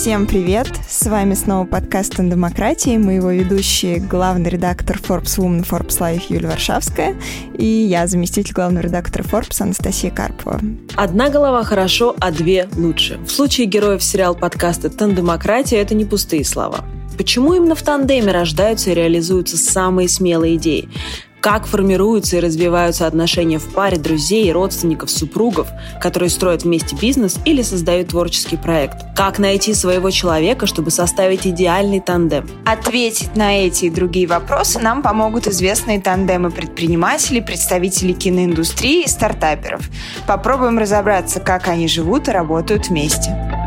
Всем привет! С вами снова подкаст «О демократии». Мы его ведущие, главный редактор Forbes Woman Forbes Life Юлия Варшавская и я, заместитель главного редактора Forbes Анастасия Карпова. Одна голова хорошо, а две лучше. В случае героев сериал подкаста «Тандемократия» это не пустые слова. Почему именно в тандеме рождаются и реализуются самые смелые идеи? Как формируются и развиваются отношения в паре друзей, родственников, супругов, которые строят вместе бизнес или создают творческий проект. Как найти своего человека, чтобы составить идеальный тандем. Ответить на эти и другие вопросы нам помогут известные тандемы предпринимателей, представителей киноиндустрии и стартаперов. Попробуем разобраться, как они живут и работают вместе.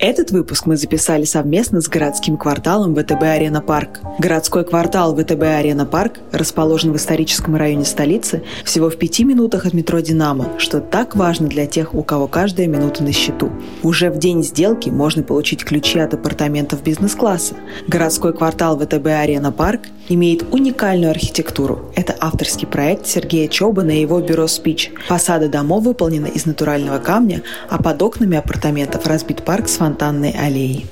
Этот выпуск мы записали совместно с городским кварталом ВТБ Арена Парк. Городской квартал ВТБ Арена Парк расположен в историческом районе столицы всего в пяти минутах от метро «Динамо», что так важно для тех, у кого каждая минута на счету. Уже в день сделки можно получить ключи от апартаментов бизнес-класса. Городской квартал ВТБ Арена Парк имеет уникальную архитектуру. Это авторский проект Сергея Чобана и его бюро «Спич». Фасады домов выполнены из натурального камня, а под окнами апартаментов разбит парк с фонтанной аллеей.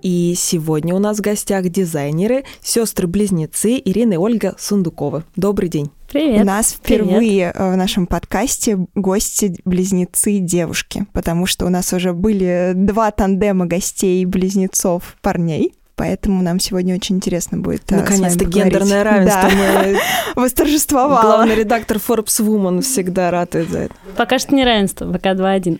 И сегодня у нас в гостях дизайнеры, сестры-близнецы Ирина и Ольга Сундуковы. Добрый день. Привет. У нас впервые Привет. в нашем подкасте гости-близнецы девушки, потому что у нас уже были два тандема гостей-близнецов парней поэтому нам сегодня очень интересно будет э, Наконец-то гендерное равенство да. мы... восторжествовало. Главный редактор Forbes Woman всегда ратует за это. Пока что не равенство, пока 2-1.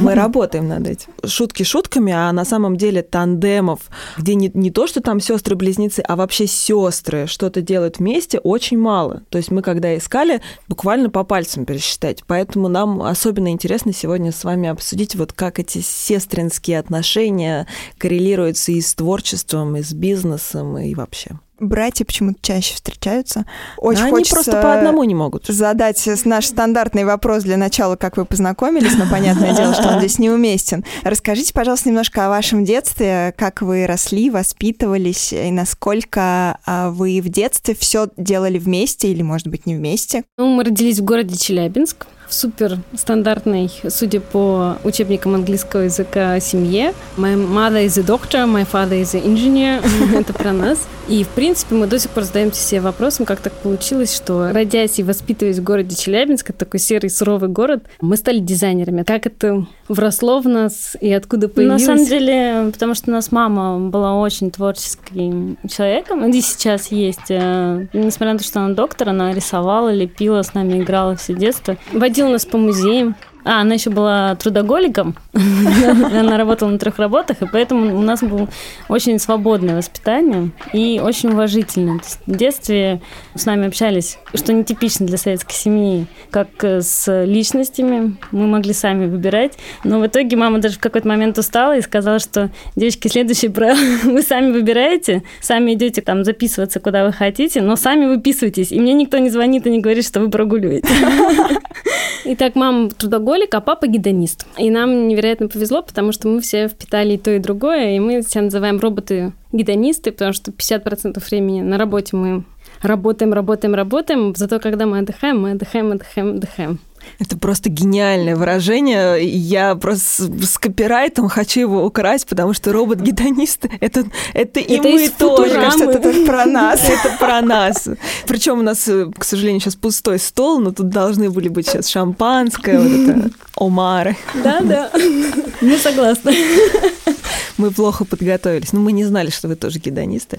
Мы работаем над этим. Шутки шутками, а на самом деле тандемов, где не, не то, что там сестры-близнецы, а вообще сестры что-то делают вместе, очень мало. То есть мы, когда искали, буквально по пальцам пересчитать. Поэтому нам особенно интересно сегодня с вами обсудить, вот как эти сестринские отношения коррелируются и с творчеством творчеством, и с бизнесом, и вообще. Братья почему-то чаще встречаются. Очень а они просто по одному не могут. Задать наш стандартный вопрос для начала, как вы познакомились, но понятное дело, что он здесь неуместен. Расскажите, пожалуйста, немножко о вашем детстве, как вы росли, воспитывались, и насколько а, вы в детстве все делали вместе или, может быть, не вместе? Ну, мы родились в городе Челябинск супер стандартной, судя по учебникам английского языка, семье. My mother is a doctor, my father is an engineer. Это про нас. И, в принципе, мы до сих пор задаемся себе вопросом, как так получилось, что, родясь и воспитываясь в городе Челябинск, это такой серый, суровый город, мы стали дизайнерами. Как это вросло в нас и откуда появилось? На самом деле, потому что у нас мама была очень творческим человеком, и сейчас есть. Э, несмотря на то, что она доктор, она рисовала, лепила, с нами играла все детство. Водила нас по музеям. А, она еще была трудоголиком. она работала на трех работах, и поэтому у нас было очень свободное воспитание и очень уважительное. В детстве с нами общались, что нетипично для советской семьи, как с личностями. Мы могли сами выбирать. Но в итоге мама даже в какой-то момент устала и сказала, что девочки, следующий правило, вы сами выбираете, сами идете там записываться, куда вы хотите, но сами выписывайтесь. И мне никто не звонит и не говорит, что вы прогуливаете. Итак, мама трудоголик, а папа гедонист. И нам невероятно повезло, потому что мы все впитали и то, и другое, и мы себя называем роботы-гедонисты, потому что 50% времени на работе мы работаем, работаем, работаем, зато когда мы отдыхаем, мы отдыхаем, отдыхаем, отдыхаем. Это просто гениальное выражение. Я просто с копирайтом хочу его украсть, потому что робот-гедонист — это, это, и это мы тоже. Кажется, это про нас. Это про нас. Причем у нас, к сожалению, сейчас пустой стол, но тут должны были быть сейчас шампанское, вот это омары. Да, да. Мы согласны. Мы плохо подготовились. Ну, мы не знали, что вы тоже гедонисты.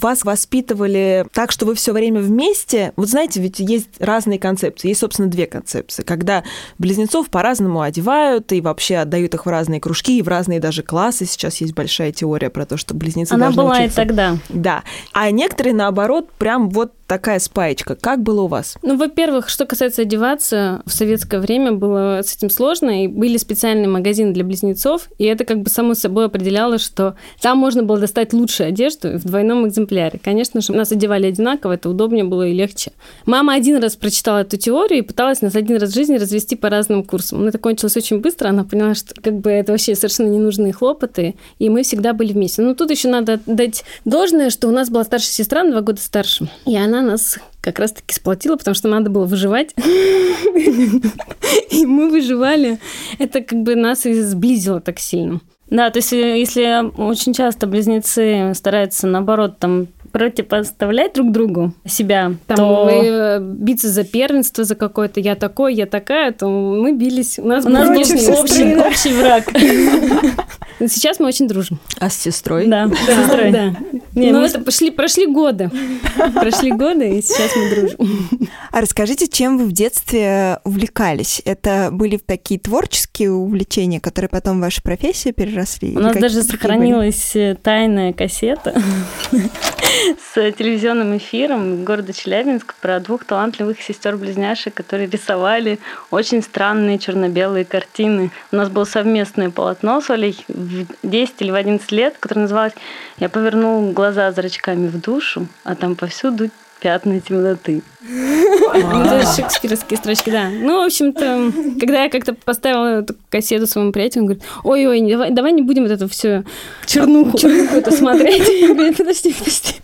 Вас воспитывали так, что вы все время вместе. Вот знаете, ведь есть разные концепции. Есть, собственно, две концепции. Когда близнецов по-разному одевают и вообще отдают их в разные кружки и в разные даже классы. Сейчас есть большая теория про то, что близнецы Она должны была учиться. и тогда. Да. А некоторые, наоборот, прям вот такая спаечка. Как было у вас? Ну, во-первых, что касается одеваться, в советское время было с этим сложно, и были специальные магазины для близнецов, и это как бы само собой определяло определяла, что там можно было достать лучшую одежду в двойном экземпляре. Конечно же, нас одевали одинаково, это удобнее было и легче. Мама один раз прочитала эту теорию и пыталась нас один раз в жизни развести по разным курсам. Но это кончилось очень быстро, она поняла, что как бы это вообще совершенно ненужные хлопоты, и мы всегда были вместе. Но тут еще надо дать должное, что у нас была старшая сестра на два года старше, и она нас как раз-таки сплотила, потому что надо было выживать. И мы выживали. Это как бы нас и сблизило так сильно. Да, то есть э, если очень часто близнецы стараются, наоборот, там противопоставлять друг другу себя, там то... мы биться за первенство, за какое-то я такой, я такая, то мы бились. У нас, у нас был общий, общий, враг. Сейчас мы очень дружим. А с сестрой? Да, с сестрой. Да. Не, мы... это пошли, прошли годы. Прошли годы, и сейчас мы дружим. А расскажите, чем вы в детстве увлекались? Это были такие творческие увлечения, которые потом в вашу профессию переросли? У нас даже сохранилась были? тайная кассета с телевизионным эфиром города Челябинск про двух талантливых сестер-близняшек, которые рисовали очень странные черно-белые картины. У нас было совместное полотно с Олей в 10 или в 11 лет, которое называлось «Я повернул глаза зрачками в душу, а там повсюду пятна темноты». Ну, это шекспировские строчки, да. Ну, в общем-то, когда я как-то поставила эту кассету своему приятелю, он говорит, ой-ой, давай, давай не будем вот это все чернуху, чернуху это смотреть. Я говорю, подожди, подожди.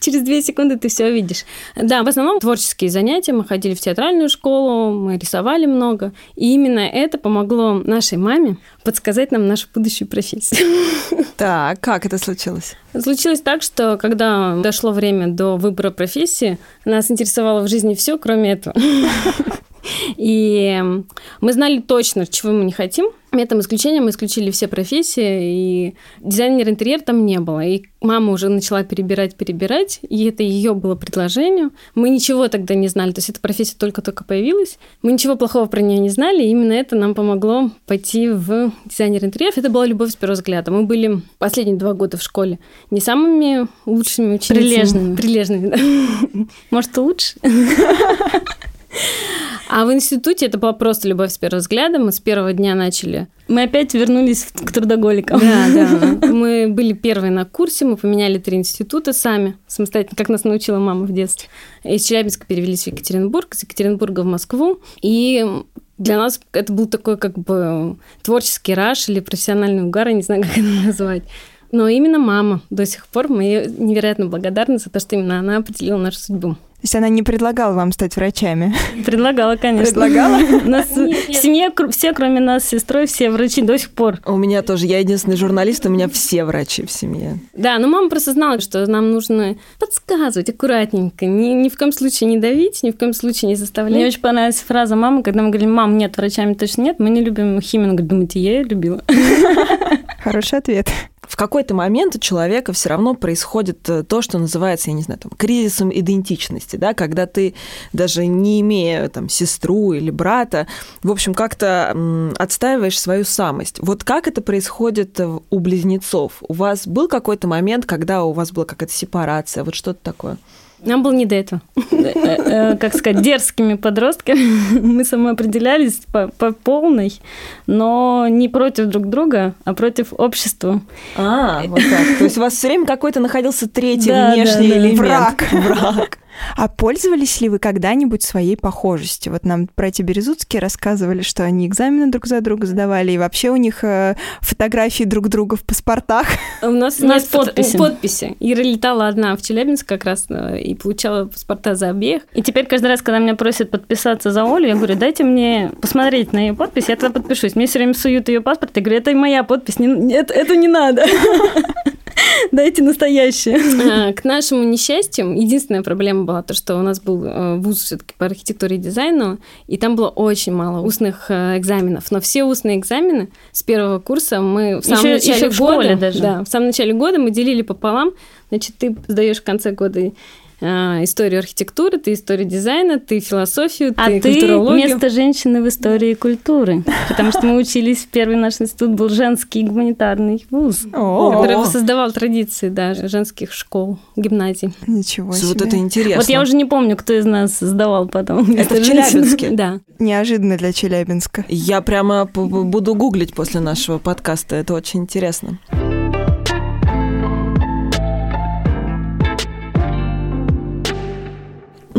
Через две секунды ты все увидишь. Да, в основном творческие занятия. Мы ходили в театральную школу, мы рисовали много. И именно это помогло нашей маме подсказать нам нашу будущую профессию. Так, как это случилось? Случилось так, что когда дошло время до выбора профессии, нас интересовало в жизни все, кроме этого. И мы знали точно, чего мы не хотим. Методом исключения мы исключили все профессии, и дизайнер интерьер там не было. И мама уже начала перебирать, перебирать, и это ее было предложение. Мы ничего тогда не знали, то есть эта профессия только-только появилась. Мы ничего плохого про нее не знали, и именно это нам помогло пойти в дизайнер интерьеров. Это была любовь с первого взгляда. Мы были последние два года в школе не самыми лучшими ученицами. Прилежными. Прилежными, да. Может, лучше? А в институте это была просто любовь с первого взгляда. Мы с первого дня начали. Мы опять вернулись к трудоголикам. Да, да. Мы были первые на курсе, мы поменяли три института сами, самостоятельно, как нас научила мама в детстве. Из Челябинска перевелись в Екатеринбург, из Екатеринбурга в Москву. И для нас это был такой как бы творческий раш или профессиональный угар, я не знаю, как это назвать. Но именно мама до сих пор мы ей невероятно благодарны за то, что именно она определила нашу судьбу. То есть она не предлагала вам стать врачами? Предлагала, конечно. Предлагала? У нас в семье все, кроме нас с сестрой, все врачи до сих пор. У меня тоже. Я единственный журналист, у меня все врачи в семье. Да, но мама просто знала, что нам нужно подсказывать аккуратненько. Ни, ни в коем случае не давить, ни в коем случае не заставлять. Мне очень понравилась фраза мамы, когда мы говорили, мам, нет, врачами точно нет, мы не любим химию. Она говорит, думаете, я ее любила. Хороший ответ в какой-то момент у человека все равно происходит э, то, что называется, я не знаю, там, кризисом идентичности, да, когда ты даже не имея там сестру или брата, в общем, как-то отстаиваешь свою самость. Вот как это происходит у близнецов? У вас был какой-то момент, когда у вас была какая-то сепарация, вот что-то такое? Нам было не до этого. Э, э, как сказать, дерзкими подростками мы самоопределялись по, по полной, но не против друг друга, а против общества. А, вот так. То есть у вас все время какой-то находился третий внешний элемент. Враг. Враг. А пользовались ли вы когда-нибудь своей похожестью? Вот нам братья Березутские рассказывали, что они экзамены друг за друга сдавали, и вообще у них э, фотографии друг друга в паспортах. У нас, у нас подписи. подписи. Ира летала одна в Челябинск как раз э, и получала паспорта за обеих. И теперь каждый раз, когда меня просят подписаться за Олю, я говорю, дайте мне посмотреть на ее подпись, я тогда подпишусь. Мне все время суют ее паспорт, я говорю, это моя подпись, не, это, это не надо. Дайте настоящее. А, к нашему несчастью, единственная проблема была то, что у нас был э, вуз все-таки по архитектуре и дизайну, и там было очень мало устных э, экзаменов. Но все устные экзамены с первого курса мы в самом еще, начале еще года, даже. Да, в самом начале года мы делили пополам. Значит, ты сдаешь в конце года а, историю архитектуры, ты историю дизайна, ты философию, а ты, ты место женщины в истории культуры. Потому что мы учились, в первый наш институт был женский гуманитарный вуз, который создавал традиции да, женских школ, гимназий. Ничего себе. Вот это интересно. Вот я уже не помню, кто из нас сдавал потом. Это в Челябинске? Да. Неожиданно для Челябинска. Я прямо буду гуглить после нашего подкаста, это очень интересно. Интересно.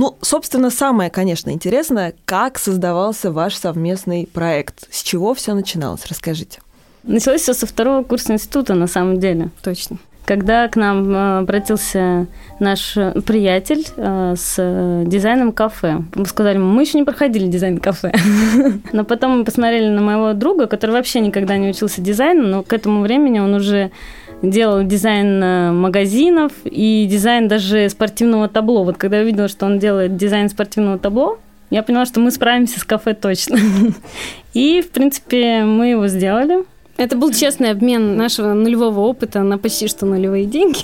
Ну, собственно, самое, конечно, интересное, как создавался ваш совместный проект? С чего все начиналось? Расскажите. Началось все со второго курса института, на самом деле. Точно. Когда к нам э, обратился наш приятель э, с дизайном кафе. Мы сказали, мы еще не проходили дизайн кафе. Но потом мы посмотрели на моего друга, который вообще никогда не учился дизайну, но к этому времени он уже делал дизайн э, магазинов и дизайн даже спортивного табло. Вот когда я увидела, что он делает дизайн спортивного табло, я поняла, что мы справимся с кафе точно. И, в принципе, мы его сделали. Это был честный обмен нашего нулевого опыта на почти что нулевые деньги.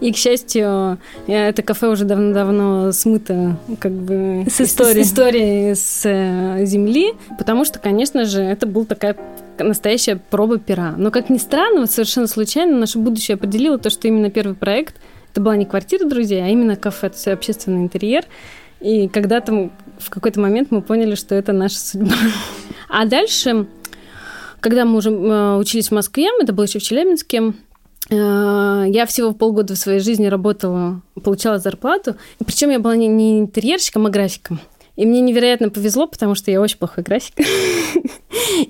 И, к счастью, это кафе уже давно-давно смыто как бы с историей. с, истории с э, земли, потому что, конечно же, это был такая настоящая проба пера. Но, как ни странно, вот совершенно случайно наше будущее определило то, что именно первый проект это была не квартира друзей, а именно кафе, то есть общественный интерьер. И когда-то в какой-то момент мы поняли, что это наша судьба. А дальше когда мы уже э, учились в Москве, это было еще в Челябинске, э, я всего полгода в своей жизни работала, получала зарплату. Причем я была не интерьерщиком, а графиком. И мне невероятно повезло, потому что я очень плохой график.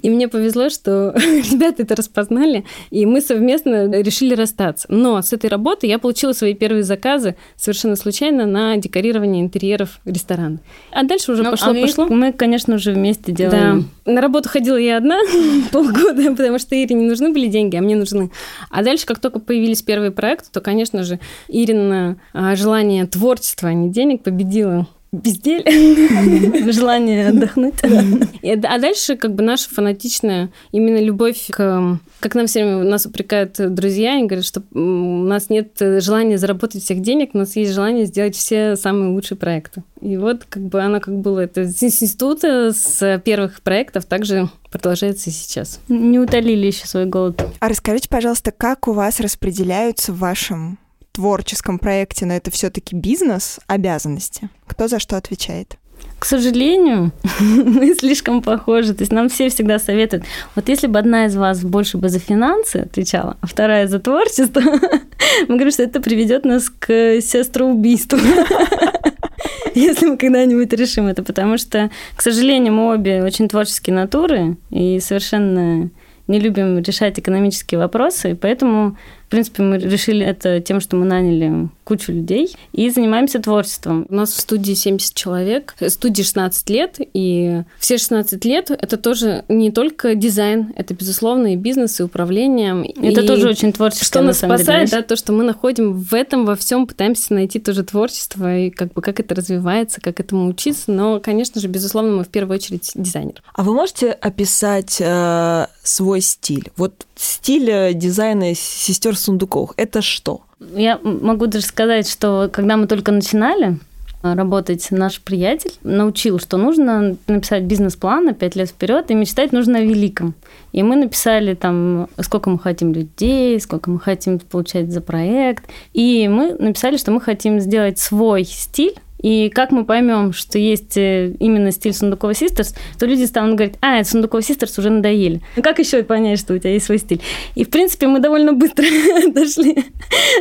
И мне повезло, что ребята это распознали, и мы совместно решили расстаться. Но с этой работы я получила свои первые заказы совершенно случайно на декорирование интерьеров ресторана. А дальше уже пошло-пошло. Ну, а мы, конечно же, вместе делаем. Да. На работу ходила я одна полгода, потому что Ире не нужны были деньги, а мне нужны. А дальше, как только появились первые проекты, то, конечно же, Ирина а, желание творчества, а не денег победило безделие, желание отдохнуть. А дальше как бы наша фанатичная именно любовь к... Как нам все время нас упрекают друзья, они говорят, что у нас нет желания заработать всех денег, у нас есть желание сделать все самые лучшие проекты. И вот как бы она как было это с института, с первых проектов, также продолжается и сейчас. Не утолили еще свой голод. А расскажите, пожалуйста, как у вас распределяются в вашем творческом проекте, но это все-таки бизнес, обязанности. Кто за что отвечает? К сожалению, мы слишком похожи. То есть нам все всегда советуют, вот если бы одна из вас больше бы за финансы отвечала, а вторая за творчество, мы говорим, что это приведет нас к сестроубийству. Если мы когда-нибудь решим это, потому что, к сожалению, мы обе очень творческие натуры и совершенно не любим решать экономические вопросы, поэтому принципе, мы решили это тем, что мы наняли кучу людей и занимаемся творчеством. У нас в студии 70 человек, студии 16 лет, и все 16 лет это тоже не только дизайн, это, безусловно, и бизнес, и управление. Это и тоже очень творческое, Что нас спасает, деле, да, то, что мы находим в этом, во всем, пытаемся найти тоже творчество, и как бы как это развивается, как этому учиться, но, конечно же, безусловно, мы в первую очередь дизайнер. А вы можете описать э, свой стиль? Вот стиль э, дизайна сестер Сундуковых – это что? Я могу даже сказать, что когда мы только начинали, э, работать наш приятель научил, что нужно написать бизнес-план на пять лет вперед и мечтать нужно о великом. И мы написали там, сколько мы хотим людей, сколько мы хотим получать за проект. И мы написали, что мы хотим сделать свой стиль, и как мы поймем, что есть э, именно стиль Сундукова Систерс, то люди станут говорить, а, это Сундукова Систерс уже надоели. Ну как еще понять, что у тебя есть свой стиль? И, в принципе, мы довольно быстро дошли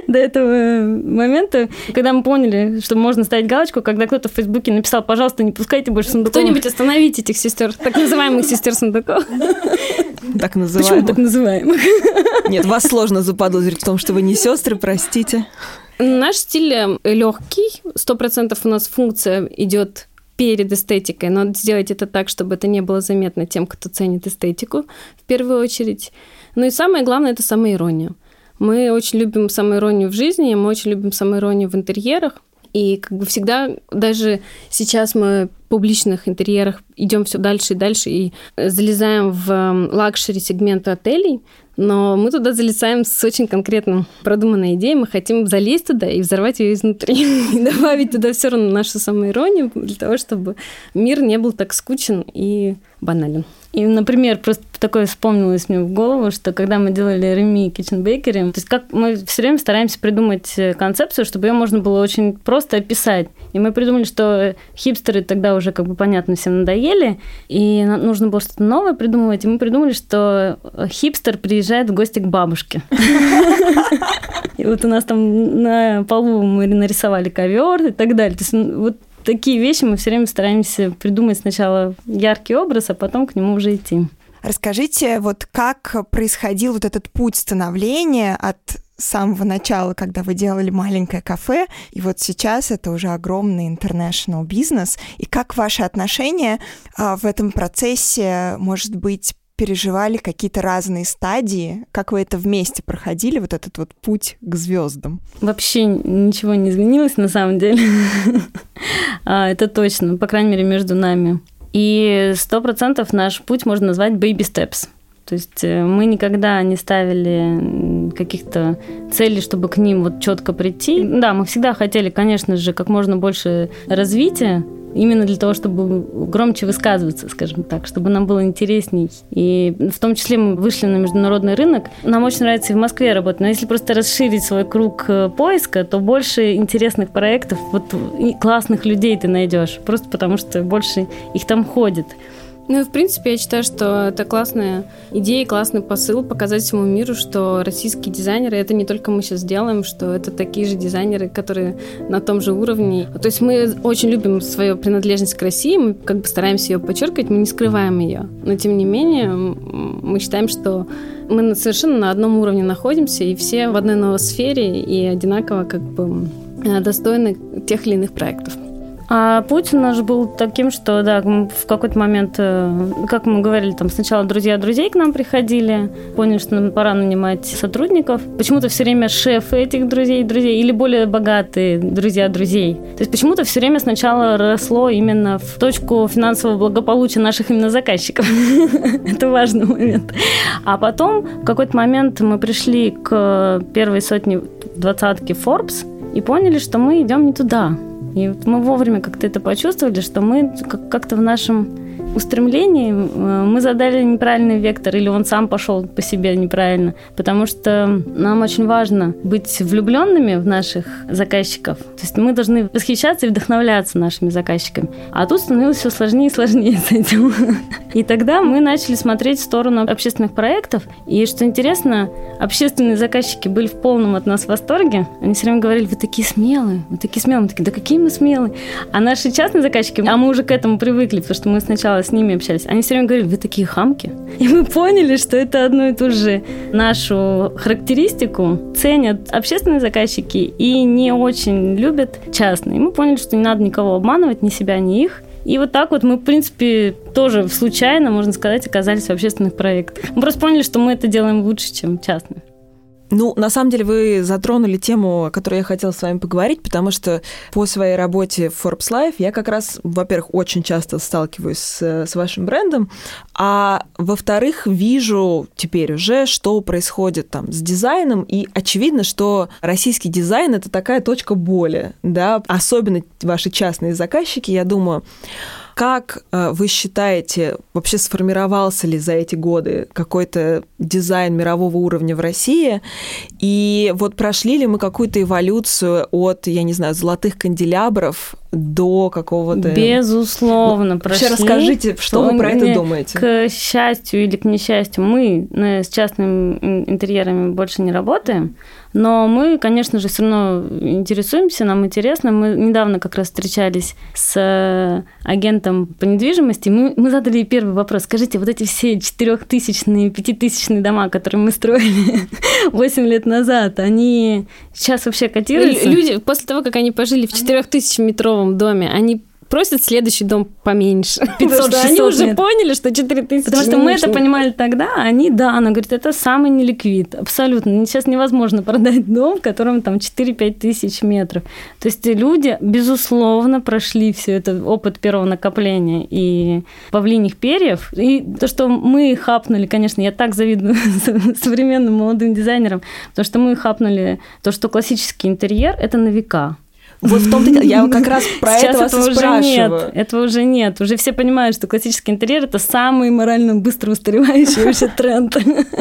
до этого момента, когда мы поняли, что можно ставить галочку, когда кто-то в Фейсбуке написал, пожалуйста, не пускайте больше Сундукова. Кто-нибудь остановите этих сестер, так называемых сестер Сундукова. Так называемых. Почему так называемых? Нет, вас сложно заподозрить в том, что вы не сестры, простите. Наш стиль э, легкий, сто процентов у нас функция идет перед эстетикой, но сделать это так, чтобы это не было заметно тем, кто ценит эстетику в первую очередь. Ну и самое главное – это самоирония. Мы очень любим самоиронию в жизни, мы очень любим самоиронию в интерьерах. И как бы всегда, даже сейчас мы в публичных интерьерах идем все дальше и дальше и залезаем в luxury сегмент отелей, но мы туда залезаем с очень конкретным продуманной идеей. Мы хотим залезть туда и взорвать ее изнутри. И добавить туда все равно нашу самоиронию для того, чтобы мир не был так скучен и банален. И, например, просто такое вспомнилось мне в голову, что когда мы делали Реми Kitchen Bakery, то есть как мы все время стараемся придумать э, концепцию, чтобы ее можно было очень просто описать. И мы придумали, что хипстеры тогда уже, как бы понятно, всем надоели, и нужно было что-то новое придумывать. И мы придумали, что хипстер приезжает в гости к бабушке. И вот у нас там на полу мы нарисовали ковер и так далее. То есть вот такие вещи мы все время стараемся придумать сначала яркий образ, а потом к нему уже идти. Расскажите, вот как происходил вот этот путь становления от самого начала, когда вы делали маленькое кафе, и вот сейчас это уже огромный international бизнес, и как ваши отношения а, в этом процессе, может быть, переживали какие-то разные стадии? Как вы это вместе проходили, вот этот вот путь к звездам? Вообще ничего не изменилось на самом деле. А, это точно, по крайней мере, между нами. И сто процентов наш путь можно назвать baby steps. То есть э, мы никогда не ставили каких-то целей, чтобы к ним вот четко прийти. Да, мы всегда хотели, конечно же, как можно больше развития, именно для того, чтобы громче высказываться, скажем так, чтобы нам было интересней. И в том числе мы вышли на международный рынок. Нам очень нравится и в Москве работать, но если просто расширить свой круг э, поиска, то больше интересных проектов, вот классных людей ты найдешь, просто потому что больше их там ходит. Ну и в принципе я считаю, что это классная идея, классный посыл показать всему миру, что российские дизайнеры, это не только мы сейчас делаем, что это такие же дизайнеры, которые на том же уровне. То есть мы очень любим свою принадлежность к России, мы как бы стараемся ее подчеркивать, мы не скрываем ее. Но тем не менее мы считаем, что мы совершенно на одном уровне находимся, и все в одной новой сфере и одинаково как бы э, достойны тех или иных проектов. А путь наш был таким, что, да, в какой-то момент, э, как мы говорили, там сначала друзья друзей к нам приходили, поняли, что нам пора нанимать сотрудников. Почему-то все время шефы этих друзей друзей или более богатые друзья друзей. То есть почему-то все время сначала росло именно в точку финансового благополучия наших именно заказчиков. Это важный момент. А потом в какой-то момент мы пришли к первой сотне двадцатки Forbes и поняли, что мы идем не туда. И вот мы вовремя как-то это почувствовали, что мы как-то в нашем устремлении э, мы задали неправильный вектор, или он сам пошел по себе неправильно, потому что нам очень важно быть влюбленными в наших заказчиков. То есть мы должны восхищаться и вдохновляться нашими заказчиками. А тут становилось все сложнее и сложнее с этим. И тогда мы начали смотреть в сторону общественных проектов. И что интересно, общественные заказчики были в полном от нас восторге. Они все время говорили, вы такие смелые, вы такие смелые. Мы такие, да какие мы смелые. А наши частные заказчики, а мы уже к этому привыкли, потому что мы сначала с ними общались, они все время говорили, вы такие хамки. И мы поняли, что это одно и то же нашу характеристику ценят общественные заказчики и не очень любят частные. Мы поняли, что не надо никого обманывать, ни себя, ни их. И вот так вот мы, в принципе, тоже случайно, можно сказать, оказались в общественных проектах. Мы просто поняли, что мы это делаем лучше, чем частные. Ну, на самом деле, вы затронули тему, о которой я хотела с вами поговорить, потому что по своей работе в Forbes Life я как раз, во-первых, очень часто сталкиваюсь с, с вашим брендом, а во-вторых, вижу теперь уже, что происходит там с дизайном, и очевидно, что российский дизайн — это такая точка боли, да, особенно ваши частные заказчики, я думаю, как э, вы считаете, вообще сформировался ли за эти годы какой-то дизайн мирового уровня в России? И вот прошли ли мы какую-то эволюцию от, я не знаю, золотых канделябров до какого-то... Безусловно, прошли. Вообще расскажите, что вы про это думаете? К счастью или к несчастью, мы с частными интерьерами больше не работаем, но мы, конечно же, все равно интересуемся, нам интересно. Мы недавно как раз встречались с э, агентом по недвижимости. Мы, мы задали первый вопрос. Скажите, вот эти все четырехтысячные, пятитысячные дома, которые мы строили 8 лет назад, они сейчас вообще котируются? Люди, после того, как они пожили в 4000-метровом доме, они просят следующий дом поменьше. 500 Они уже нет. поняли, что 4000 Потому что мы это понимали тогда, а они, да, она говорит, это самый неликвид, абсолютно. Сейчас невозможно продать дом, в котором там 4-5 тысяч метров. То есть люди, безусловно, прошли все это опыт первого накопления и павлиних перьев. И то, что мы хапнули, конечно, я так завидую современным молодым дизайнерам, потому что мы хапнули то, что классический интерьер – это на века. Вот в том-то я как раз про Сейчас это вас этого уже нет, этого уже нет. Уже все понимают, что классический интерьер – это самый морально быстро устаревающий вообще тренд.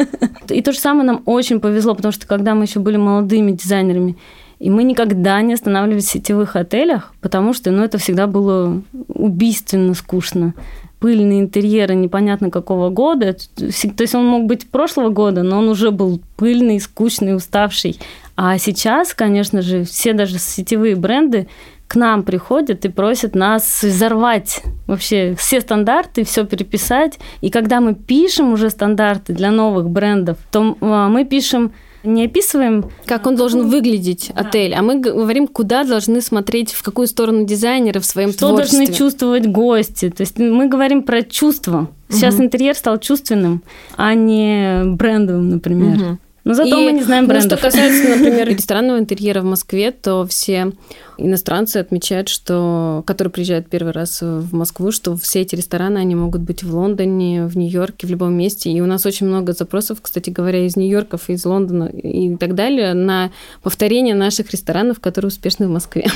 И то же самое нам очень повезло, потому что когда мы еще были молодыми дизайнерами, и мы никогда не останавливались в сетевых отелях, потому что ну, это всегда было убийственно скучно пыльные интерьеры непонятно какого года. То есть он мог быть прошлого года, но он уже был пыльный, скучный, уставший. А сейчас, конечно же, все даже сетевые бренды к нам приходят и просят нас взорвать вообще все стандарты, все переписать. И когда мы пишем уже стандарты для новых брендов, то а, мы пишем не описываем, как он должен выглядеть, да. отель, а мы говорим, куда должны смотреть, в какую сторону дизайнеры в своем что творчестве. Что должны чувствовать гости. То есть мы говорим про чувства. Сейчас угу. интерьер стал чувственным, а не брендовым, например. Угу. Но зато и, мы не знаем брендов. Ну, что касается, например, ресторанного интерьера в Москве, то все иностранцы отмечают, что, которые приезжают первый раз в Москву, что все эти рестораны, они могут быть в Лондоне, в Нью-Йорке, в любом месте. И у нас очень много запросов, кстати говоря, из Нью-Йорков, из Лондона и так далее на повторение наших ресторанов, которые успешны в Москве.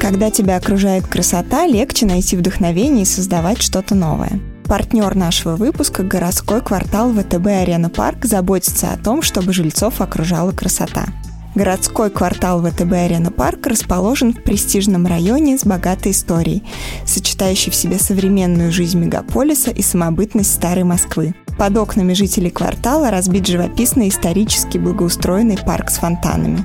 Когда тебя окружает красота, легче найти вдохновение и создавать что-то новое. Партнер нашего выпуска, городской квартал ВТБ Арена Парк, заботится о том, чтобы жильцов окружала красота. Городской квартал ВТБ Арена Парк расположен в престижном районе с богатой историей, сочетающей в себе современную жизнь мегаполиса и самобытность старой Москвы. Под окнами жителей квартала разбит живописный исторически благоустроенный парк с фонтанами.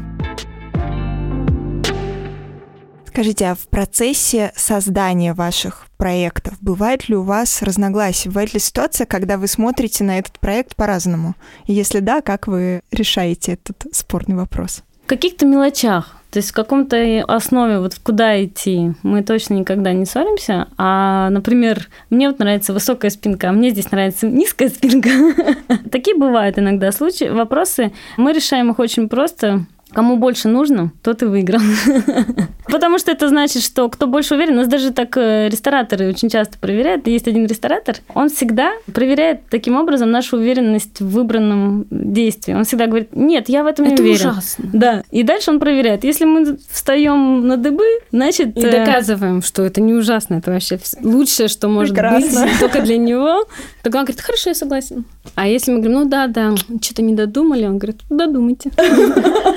Скажите, а в процессе создания ваших проектов бывает ли у вас разногласия? Бывает ли ситуация, когда вы смотрите на этот проект по-разному? И если да, как вы решаете этот спорный вопрос? В каких-то мелочах. То есть в каком-то основе, вот куда идти, мы точно никогда не ссоримся. А, например, мне вот нравится высокая спинка, а мне здесь нравится низкая спинка. Такие бывают иногда случаи, вопросы. Мы решаем их очень просто. Кому больше нужно, тот и выиграл. Потому что это значит, что кто больше уверен, нас даже так э, рестораторы очень часто проверяют. Есть один ресторатор, он всегда проверяет таким образом нашу уверенность в выбранном действии. Он всегда говорит, нет, я в этом не это уверен. Это ужасно. Да. И дальше он проверяет. Если мы встаем на дыбы, значит... И э, доказываем, что это не ужасно, это вообще лучшее, что может Прекрасно. быть только для него. Тогда он говорит, хорошо, я согласен. А если мы говорим, ну да, да, что-то не додумали, он говорит, додумайте.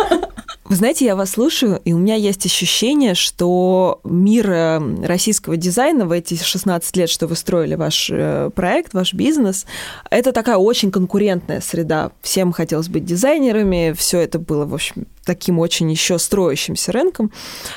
Вы знаете, я вас слушаю, и у меня есть ощущение, что мир э, российского дизайна в эти 16 лет, что вы строили ваш э, проект, ваш бизнес, это такая очень конкурентная среда. Всем хотелось быть дизайнерами, все это было, в общем, таким очень еще строящимся рынком,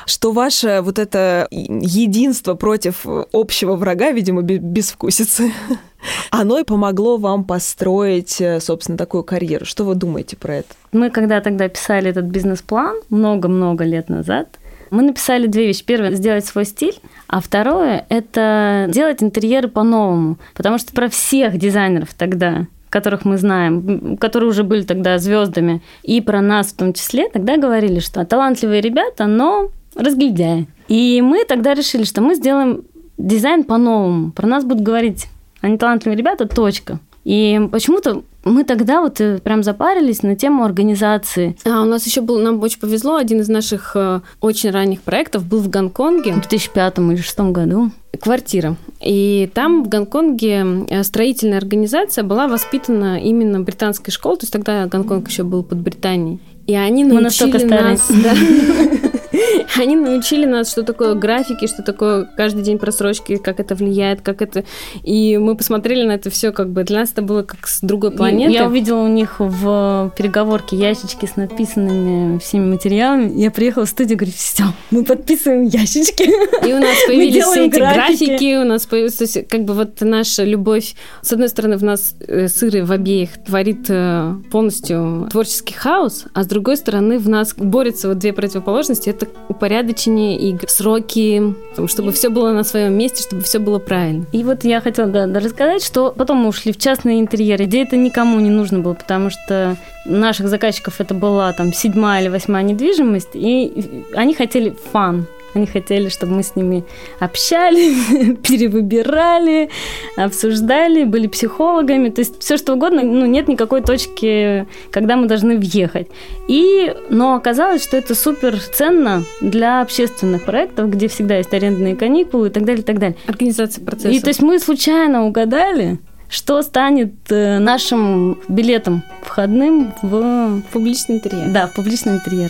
что ваше вот это единство против общего врага, видимо, безвкусицы, оно и помогло вам построить, э, собственно, такую карьеру. Что вы думаете про это? Мы когда тогда писали этот бизнес-план, много-много лет назад, мы написали две вещи. Первое – сделать свой стиль, а второе – это делать интерьеры по-новому. Потому что про всех дизайнеров тогда которых мы знаем, которые уже были тогда звездами, и про нас в том числе, тогда говорили, что талантливые ребята, но разглядяй. И мы тогда решили, что мы сделаем дизайн по-новому. Про нас будут говорить они талантливые ребята, точка. И почему-то мы тогда вот э, прям запарились на тему организации. А у нас еще был, нам очень повезло, один из наших э, очень ранних проектов был в Гонконге. В 2005 или 2006 году. Квартира. И там в Гонконге э, строительная организация была воспитана именно британской школой, то есть тогда Гонконг еще был под Британией. И они научили нас... Да, Они научили нас, что такое графики, что такое каждый день просрочки, как это влияет, как это... И мы посмотрели на это все, как бы для нас это было как с другой планеты. Я увидела у них в переговорке ящички с написанными всеми материалами. Я приехала в студию говорю, все, мы подписываем ящички. И у нас появились все эти графики. графики, у нас появилась, то есть, как бы вот наша любовь, с одной стороны, в нас э, сыры в обеих творит э, полностью творческий хаос, а с другой стороны, в нас борются вот две противоположности. Это упорядочение и сроки, чтобы все было на своем месте, чтобы все было правильно. И вот я хотела да, рассказать, что потом мы ушли в частные интерьеры, где это никому не нужно было, потому что наших заказчиков это была там седьмая или восьмая недвижимость, и они хотели фан. Они хотели, чтобы мы с ними общались, перевыбирали, обсуждали, были психологами. То есть все что угодно, ну, нет никакой точки, когда мы должны въехать. И, но оказалось, что это супер ценно для общественных проектов, где всегда есть арендные каникулы и так далее, и так далее. Организация процесса. И то есть мы случайно угадали, что станет э, нашим билетом входным в публичный интерьер. Да, в публичный интерьер.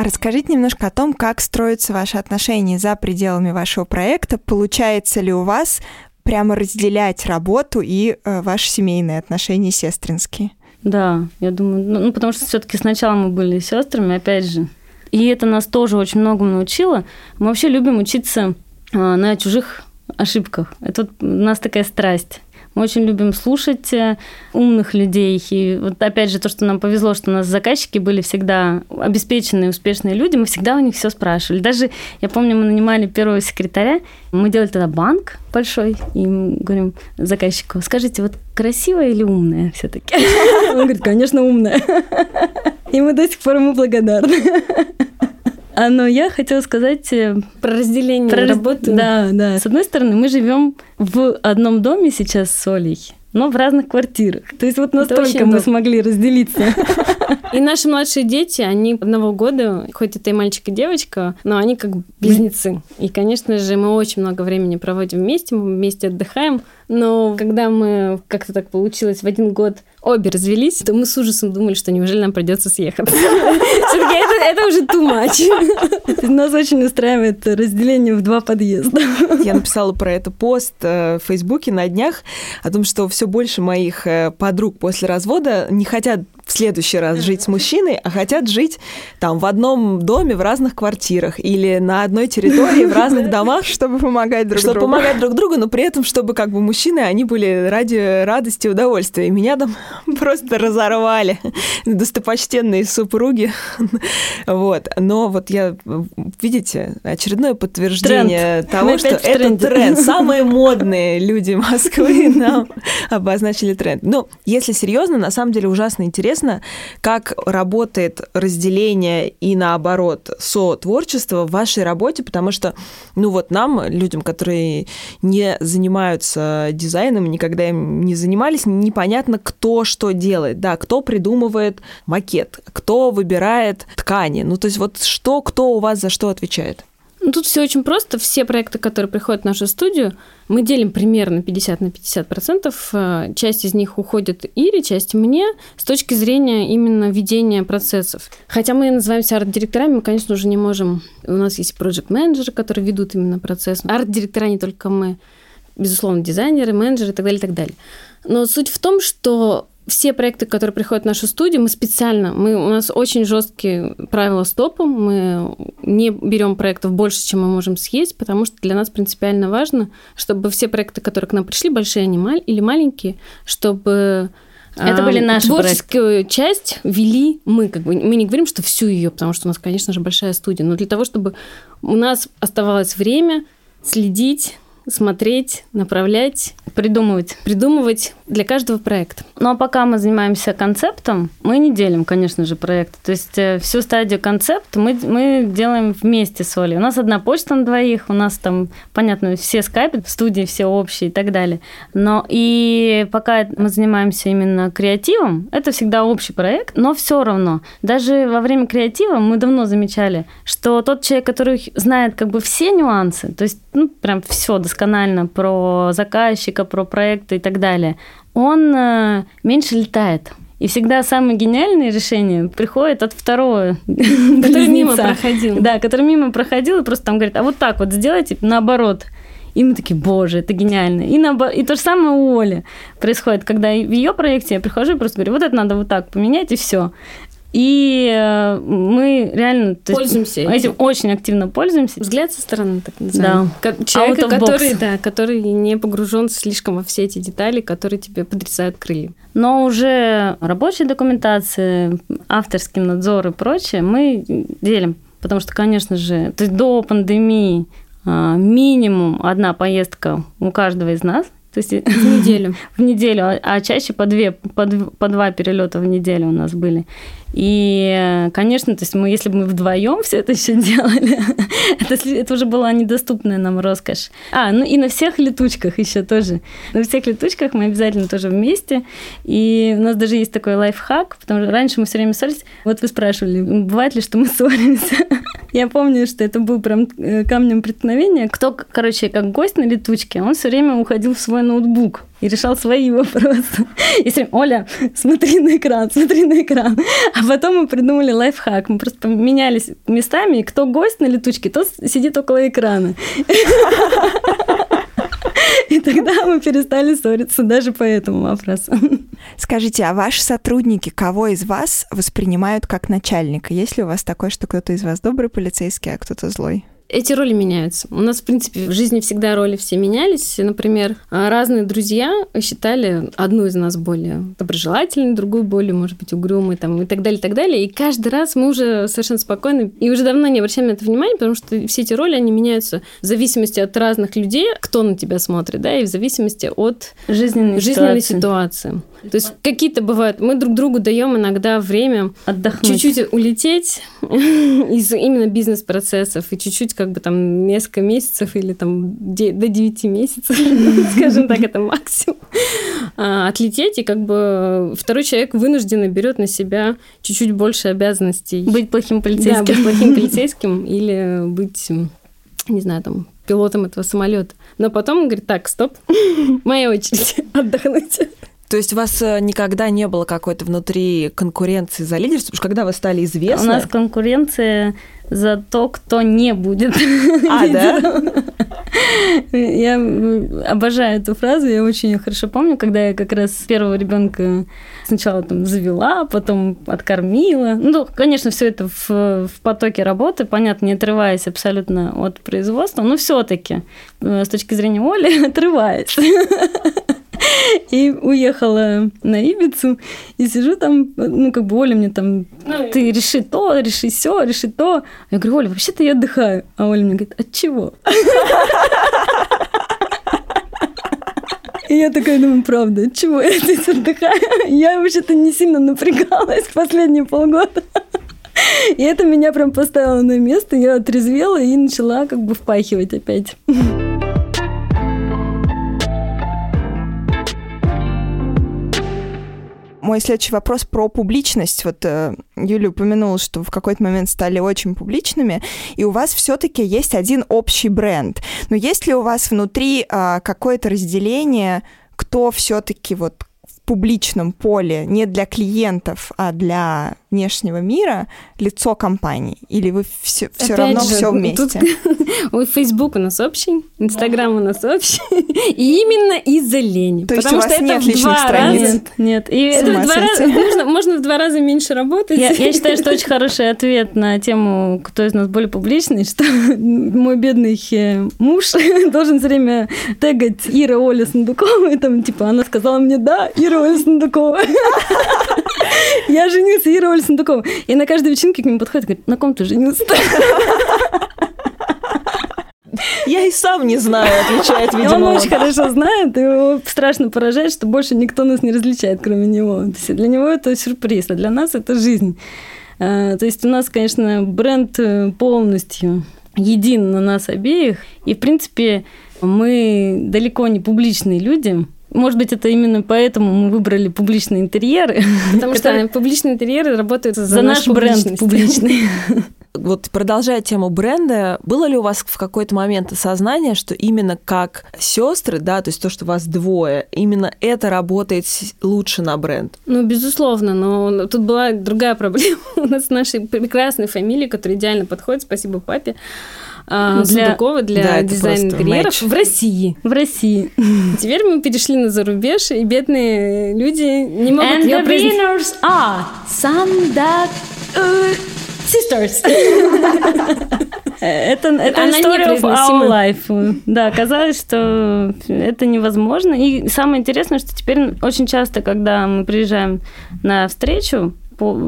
А расскажите немножко о том, как строятся ваши отношения за пределами вашего проекта. Получается ли у вас прямо разделять работу и э, ваши семейные отношения сестринские? Да, я думаю, ну, ну потому что все-таки сначала мы были сестрами, опять же. И это нас тоже очень многому научило. Мы вообще любим учиться а, на чужих ошибках. Это вот у нас такая страсть. Мы очень любим слушать э, умных людей. И вот опять же то, что нам повезло, что у нас заказчики были всегда обеспеченные, успешные люди, мы всегда у них все спрашивали. Даже, я помню, мы нанимали первого секретаря, мы делали тогда банк большой, и говорим заказчику, скажите, вот красивая или умная все таки Он говорит, конечно, умная. И мы до сих пор ему благодарны. А, но я хотела сказать э, про разделение про работы. Да, да. С одной стороны, мы живем в одном доме сейчас с Олей, но в разных квартирах. То есть вот настолько мы смогли разделиться. И наши младшие дети, они одного года, хоть это и мальчик, и девочка, но они как близнецы. И, конечно же, мы очень много времени проводим вместе, мы вместе отдыхаем. Но когда мы как-то так получилось в один год обе развелись, то мы с ужасом думали, что неужели нам придется съехать. Все-таки это, уже too much. Нас очень устраивает разделение в два подъезда. Я написала про это пост э, в Фейсбуке на днях о том, что все больше моих э, подруг после развода не хотят в следующий раз жить с мужчиной, а хотят жить там в одном доме в разных квартирах или на одной территории в разных домах, чтобы помогать друг чтобы другу. Чтобы помогать друг другу, но при этом, чтобы как бы мужчины, они были ради радости и удовольствия. И меня там просто разорвали достопочтенные супруги. вот. Но вот я, видите, очередное подтверждение тренд. того, Мы что это тренд. Самые модные люди Москвы нам обозначили тренд. Но если серьезно, на самом деле ужасно интересно интересно, как работает разделение и наоборот со-творчество в вашей работе, потому что, ну вот нам, людям, которые не занимаются дизайном, никогда им не занимались, непонятно, кто что делает. Да, кто придумывает макет, кто выбирает ткани. Ну, то есть вот что, кто у вас за что отвечает? Ну, тут все очень просто. Все проекты, которые приходят в нашу студию, мы делим примерно 50 на 50 процентов. Э, часть из них уходит Ире, часть мне с точки зрения именно ведения процессов. Хотя мы называемся арт-директорами, мы, конечно, уже не можем. У нас есть проект-менеджеры, которые ведут именно процесс. Арт-директора не только мы, безусловно, дизайнеры, менеджеры и так далее, и так далее. Но суть в том, что все проекты, которые приходят в нашу студию, мы специально, мы, у нас очень жесткие правила стопа, мы не берем проектов больше, чем мы можем съесть, потому что для нас принципиально важно, чтобы все проекты, которые к нам пришли, большие они мал, или маленькие, чтобы это были наши Творческую проекты. часть вели мы, как бы мы не говорим, что всю ее, потому что у нас, конечно же, большая студия, но для того, чтобы у нас оставалось время следить, смотреть, направлять, придумывать. Придумывать для каждого проекта. Ну а пока мы занимаемся концептом, мы не делим, конечно же, проект. То есть э, всю стадию концепт мы, мы делаем вместе с Олей. У нас одна почта на двоих, у нас там, понятно, все скайпы, в студии все общие и так далее. Но и пока мы занимаемся именно креативом, это всегда общий проект, но все равно, даже во время креатива мы давно замечали, что тот человек, который знает как бы все нюансы, то есть ну, прям все досконально про заказчика, про проекты и так далее, он э, меньше летает. И всегда самые гениальные решения приходят от второго Который мимо проходил. Да, который мимо проходил и просто там говорит, а вот так вот сделайте наоборот. И мы такие, боже, это гениально. И, на, и то же самое у Оли происходит, когда в ее проекте я прихожу и просто говорю, вот это надо вот так поменять, и все. И э, мы реально пользуемся этим. этим очень активно пользуемся. Взгляд со стороны, так называемый. Да. Человека, который, да, который не погружен слишком во все эти детали, которые тебе подрицают крылья. Но уже рабочие документации, авторский надзор и прочее мы делим. Потому что, конечно же, то есть до пандемии а, минимум одна поездка у каждого из нас – то есть в неделю. в неделю, а, а чаще по, две, по, по два перелета в неделю у нас были. И, конечно, то есть мы, если бы мы вдвоем все это еще делали, это, это уже была недоступная нам роскошь. А, ну и на всех летучках еще тоже. На всех летучках мы обязательно тоже вместе. И у нас даже есть такой лайфхак, потому что раньше мы все время ссорились. Вот вы спрашивали, бывает ли, что мы ссоримся? Я помню, что это был прям э, камнем преткновения. Кто, короче, как гость на летучке, он все время уходил в свой ноутбук и решал свои вопросы. И все время, Оля, смотри на экран, смотри на экран. А потом мы придумали лайфхак. Мы просто поменялись местами, и кто гость на летучке, тот сидит около экрана. И тогда мы перестали ссориться даже по этому вопросу. Скажите, а ваши сотрудники, кого из вас воспринимают как начальника? Есть ли у вас такое, что кто-то из вас добрый полицейский, а кто-то злой? Эти роли меняются. У нас, в принципе, в жизни всегда роли все менялись. Например, разные друзья считали одну из нас более доброжелательной, другую более, может быть, угрюмой там, и так далее, и так далее. И каждый раз мы уже совершенно спокойно и уже давно не обращаем на это внимания, потому что все эти роли, они меняются в зависимости от разных людей, кто на тебя смотрит, да, и в зависимости от жизненной, жизненной ситуации. ситуации. То есть какие-то бывают, мы друг другу даем иногда время отдохнуть, чуть-чуть улететь из именно бизнес-процессов и чуть-чуть как бы там несколько месяцев или там до 9 месяцев, скажем так, это максимум, а, отлететь, и как бы второй человек вынужденно берет на себя чуть-чуть больше обязанностей. Быть плохим полицейским. Да, быть плохим полицейским или быть, не знаю, там, пилотом этого самолета. Но потом он говорит, так, стоп, моя очередь отдохнуть. То есть у вас э, никогда не было какой-то внутри конкуренции за лидерство? Потому что когда вы стали известны... У нас конкуренция за то, кто не будет. А, да? Я обожаю эту фразу, я очень хорошо помню, когда я как раз первого ребенка сначала там завела, потом откормила. Ну, конечно, все это в, в потоке работы, понятно, не отрываясь абсолютно от производства, но все-таки э, с точки зрения Оли отрываясь. И уехала на Ибицу, и сижу там, ну, как бы Оля мне там, ну, ты реши то, реши все, реши то. Я говорю, Оля, вообще-то я отдыхаю. А Оля мне говорит, от чего? И я такая думаю, правда, от чего я здесь отдыхаю? Я вообще-то не сильно напрягалась последние полгода. И это меня прям поставило на место, я отрезвела и начала как бы впахивать опять. Мой следующий вопрос про публичность. Вот э, Юля упомянула, что в какой-то момент стали очень публичными, и у вас все-таки есть один общий бренд. Но есть ли у вас внутри э, какое-то разделение, кто все-таки вот публичном поле не для клиентов, а для внешнего мира лицо компании? Или вы все, все равно же, все вместе? Тут, Facebook у нас общий, Инстаграм у нас общий. И именно из-за лени. То есть у вас нет личных страниц? Нет, нет. И это в два раза, можно, можно в два раза меньше работать. Я, я считаю, что очень хороший ответ на тему, кто из нас более публичный, что мой бедный э, муж должен все время тегать Ира Оля Сундукова, и там, типа, она сказала мне, да, Ира Оля Сундукова. Я женился, Оля Оля Сундукова. И на каждой вечеринке к нему подходит и говорит, на ком ты женился? Я и сам не знаю, отвечает, видимо. Он очень хорошо знает, и его страшно поражает, что больше никто нас не различает, кроме него. То есть для него это сюрприз, а для нас это жизнь. А, то есть у нас, конечно, бренд э, полностью един на нас обеих. И, в принципе, мы далеко не публичные люди, может быть, это именно поэтому мы выбрали публичные интерьеры. Потому что публичные интерьеры работают за, за наш бренд публичный. Вот продолжая тему бренда, было ли у вас в какой-то момент осознание, что именно как сестры, да, то есть то, что вас двое, именно это работает лучше на бренд? Ну, безусловно, но тут была другая проблема. У нас нашей прекрасной фамилии, которая идеально подходит, спасибо папе, а, для, Сундукова для да, дизайна интерьеров в России. В России. Теперь мы перешли на зарубеж, и бедные люди не могут... And the winners are Sanda... Uh, sisters. это это Она история of our life. Да, оказалось, что это невозможно. И самое интересное, что теперь очень часто, когда мы приезжаем на встречу,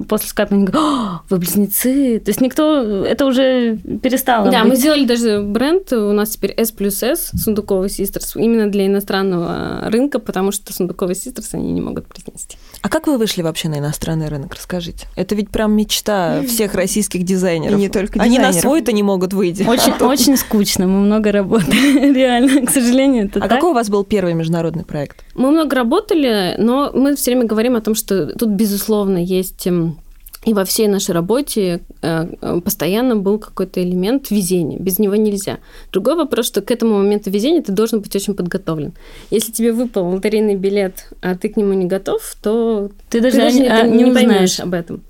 после скайпа они говорят, вы близнецы. То есть никто, это уже перестало Да, быть. мы сделали даже бренд, у нас теперь S плюс S, Сундукова Sisters, именно для иностранного рынка, потому что Сундукова Sisters они не могут произнести. А как вы вышли вообще на иностранный рынок, расскажите? Это ведь прям мечта всех российских дизайнеров. И не только дизайнеров. Они на свой-то не могут выйти. Очень, очень скучно, мы много работали, реально, к сожалению, это А какой у вас был первый международный проект? Мы много работали, но мы все время говорим о том, что тут, безусловно, есть эм, и во всей нашей работе э, э, постоянно был какой-то элемент везения. Без него нельзя. Другой вопрос, что к этому моменту везения ты должен быть очень подготовлен. Если тебе выпал лотерейный билет, а ты к нему не готов, то ты даже, ты даже не, а, не, не поймешь об этом.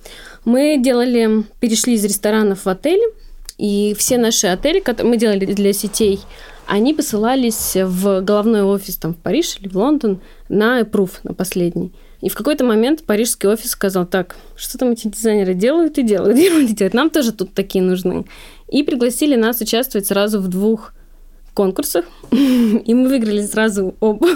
Мы делали, перешли из ресторанов в отели, и все наши отели, которые мы делали для сетей, они посылались в головной офис там, в Париж или в Лондон на approve, на последний. И в какой-то момент парижский офис сказал, так, что там эти дизайнеры делают и делают, и делают. Нам тоже тут такие нужны. И пригласили нас участвовать сразу в двух конкурсах, и мы выиграли сразу оба.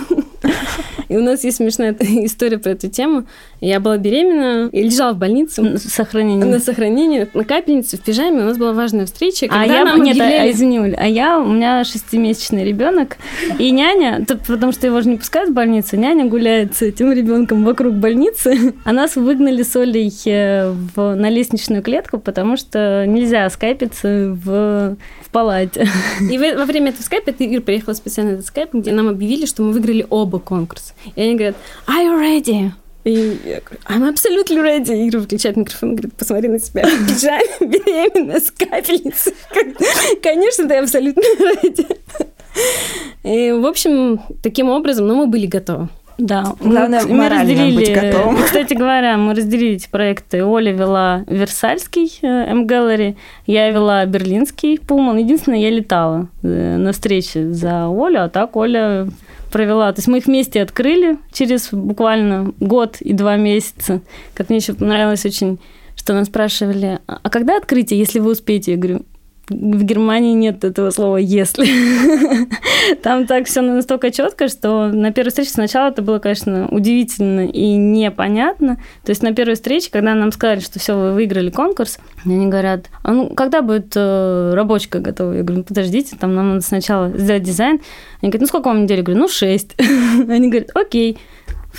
И у нас есть смешная история про эту тему. Я была беременна и лежала в больнице. На сохранение. На сохранение, на капельнице, в пижаме. У нас была важная встреча. А я, нам нет, объявляли... а, извини, Уль, а я, у меня шестимесячный ребенок, и няня, потому что его же не пускают в больницу, няня гуляет с этим ребенком вокруг больницы, а нас выгнали с Олей э, в, на лестничную клетку, потому что нельзя скайпиться в, в палате. И во, время этого скайпа, Ира приехала специально на этот скайп, где нам объявили, что мы выиграли оба конкурса. И они говорят, are you ready? И я говорю, I'm absolutely ready. Игорь выключает микрофон и говорит, посмотри на себя в пижаме, с капельницей. Конечно, ты абсолютно ready. И, в общем, таким образом, ну, мы были готовы. Да, главное мы, мы разделили, быть готовым. Кстати говоря, мы разделили эти проекты. Оля вела Версальский э, MGallery, я вела Берлинский Пулман. Единственное, я летала э, на встрече за Олю, а так Оля провела. То есть мы их вместе открыли через буквально год и два месяца. Как мне еще понравилось очень, что нас спрашивали, а когда открытие, если вы успеете? Я говорю, в Германии нет этого слова «если». Там так все настолько четко, что на первой встрече сначала это было, конечно, удивительно и непонятно. То есть на первой встрече, когда нам сказали, что все, вы выиграли конкурс, они говорят, а ну когда будет э, рабочка готова? Я говорю, ну подождите, там нам надо сначала сделать дизайн. Они говорят, ну сколько вам недель? Я говорю, ну шесть. Они говорят, окей.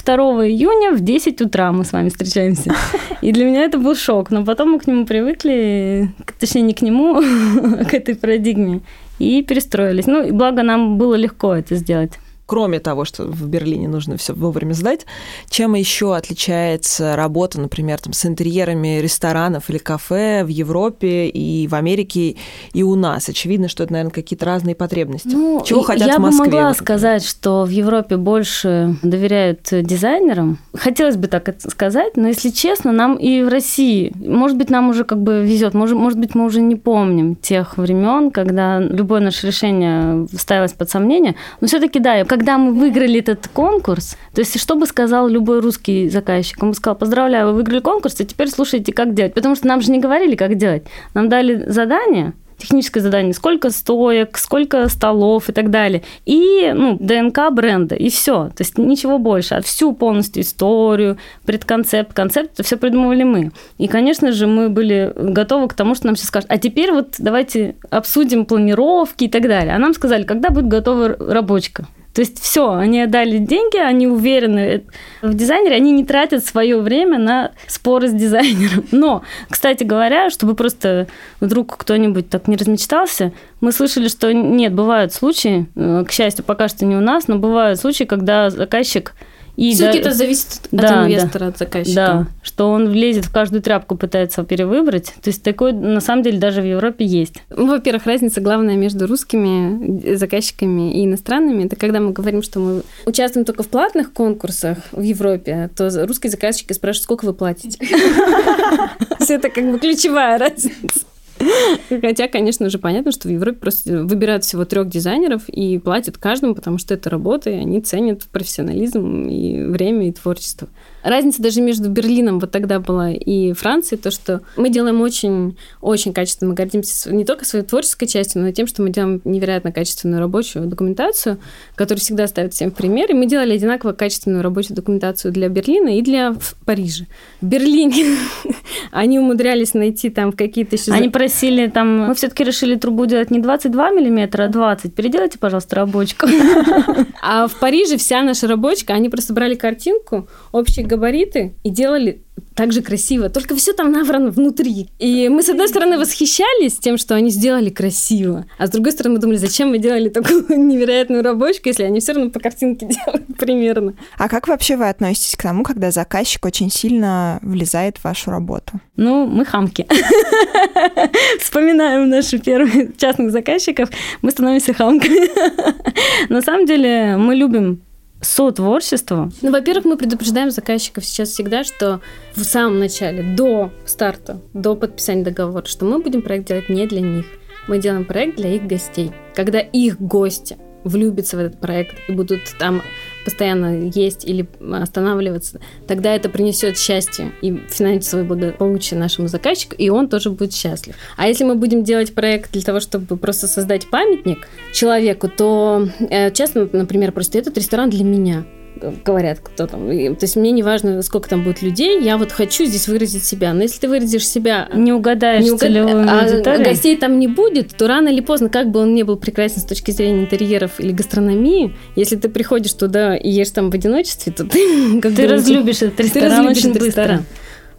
2 июня в 10 утра мы с вами встречаемся. И для меня это был шок. Но потом мы к нему привыкли, точнее, не к нему, а к этой парадигме, и перестроились. Ну, и благо нам было легко это сделать кроме того, что в Берлине нужно все вовремя сдать, чем еще отличается работа, например, там, с интерьерами ресторанов или кафе в Европе и в Америке и у нас? Очевидно, что это, наверное, какие-то разные потребности. Ну, Чего хотят я в Москве? Я бы могла сказать, что в Европе больше доверяют дизайнерам. Хотелось бы так сказать, но, если честно, нам и в России, может быть, нам уже как бы везет, может, может быть, мы уже не помним тех времен, когда любое наше решение ставилось под сомнение, но все-таки, да, как когда мы выиграли этот конкурс, то есть что бы сказал любой русский заказчик? Он бы сказал, поздравляю, вы выиграли конкурс, и теперь слушайте, как делать. Потому что нам же не говорили, как делать. Нам дали задание, техническое задание, сколько стоек, сколько столов и так далее. И ну, ДНК бренда, и все. То есть ничего больше. А всю полностью историю, предконцепт, концепт, это все придумывали мы. И, конечно же, мы были готовы к тому, что нам сейчас скажут, а теперь вот давайте обсудим планировки и так далее. А нам сказали, когда будет готова рабочка. То есть все, они отдали деньги, они уверены в дизайнере, они не тратят свое время на споры с дизайнером. Но, кстати говоря, чтобы просто вдруг кто-нибудь так не размечтался, мы слышали, что нет, бывают случаи, э, к счастью, пока что не у нас, но бывают случаи, когда заказчик и Все-таки да, это зависит да, от инвестора, да, от заказчика. Да, что он влезет в каждую тряпку, пытается перевыбрать. То есть такое на самом деле даже в Европе есть. Ну, во-первых, разница главная между русскими заказчиками и иностранными. Это когда мы говорим, что мы участвуем только в платных конкурсах в Европе, то русские заказчики спрашивают, сколько вы платите. Это как бы ключевая разница. Хотя, конечно же, понятно, что в Европе просто выбирают всего трех дизайнеров и платят каждому, потому что это работа, и они ценят профессионализм и время, и творчество. Разница даже между Берлином вот тогда была и Францией, то, что мы делаем очень, очень качественно, мы гордимся не только своей творческой частью, но и тем, что мы делаем невероятно качественную рабочую документацию, которую всегда ставят всем в пример. И мы делали одинаково качественную рабочую документацию для Берлина и для Парижа. В Берлине они умудрялись найти там какие-то еще... Они просили там... Мы все таки решили трубу делать не 22 миллиметра, а 20. Переделайте, пожалуйста, рабочку. А в Париже вся наша рабочка, они просто брали картинку, общий габариты и делали так же красиво, только все там набрано внутри. И мы, с одной стороны, восхищались тем, что они сделали красиво, а с другой стороны, мы думали, зачем мы делали такую невероятную рабочку, если они все равно по картинке делают примерно. А как вообще вы относитесь к тому, когда заказчик очень сильно влезает в вашу работу? Ну, мы хамки. Вспоминаем наших первых частных заказчиков, мы становимся хамками. На самом деле, мы любим сотворчество? Ну, во-первых, мы предупреждаем заказчиков сейчас всегда, что в самом начале, до старта, до подписания договора, что мы будем проект делать не для них. Мы делаем проект для их гостей. Когда их гости влюбятся в этот проект и будут там постоянно есть или останавливаться, тогда это принесет счастье и финансовое благополучие нашему заказчику, и он тоже будет счастлив. А если мы будем делать проект для того, чтобы просто создать памятник человеку, то э, часто, например, просто этот ресторан для меня говорят, кто там. И, то есть мне не важно, сколько там будет людей, я вот хочу здесь выразить себя. Но если ты выразишь себя... Не угадаешь не угад... а гостей там не будет, то рано или поздно, как бы он не был прекрасен с точки зрения интерьеров или гастрономии, если ты приходишь туда и ешь там в одиночестве, то ты... Как ты разлюбишь этот ресторан ты разлюбишь очень этот быстро. Ресторан.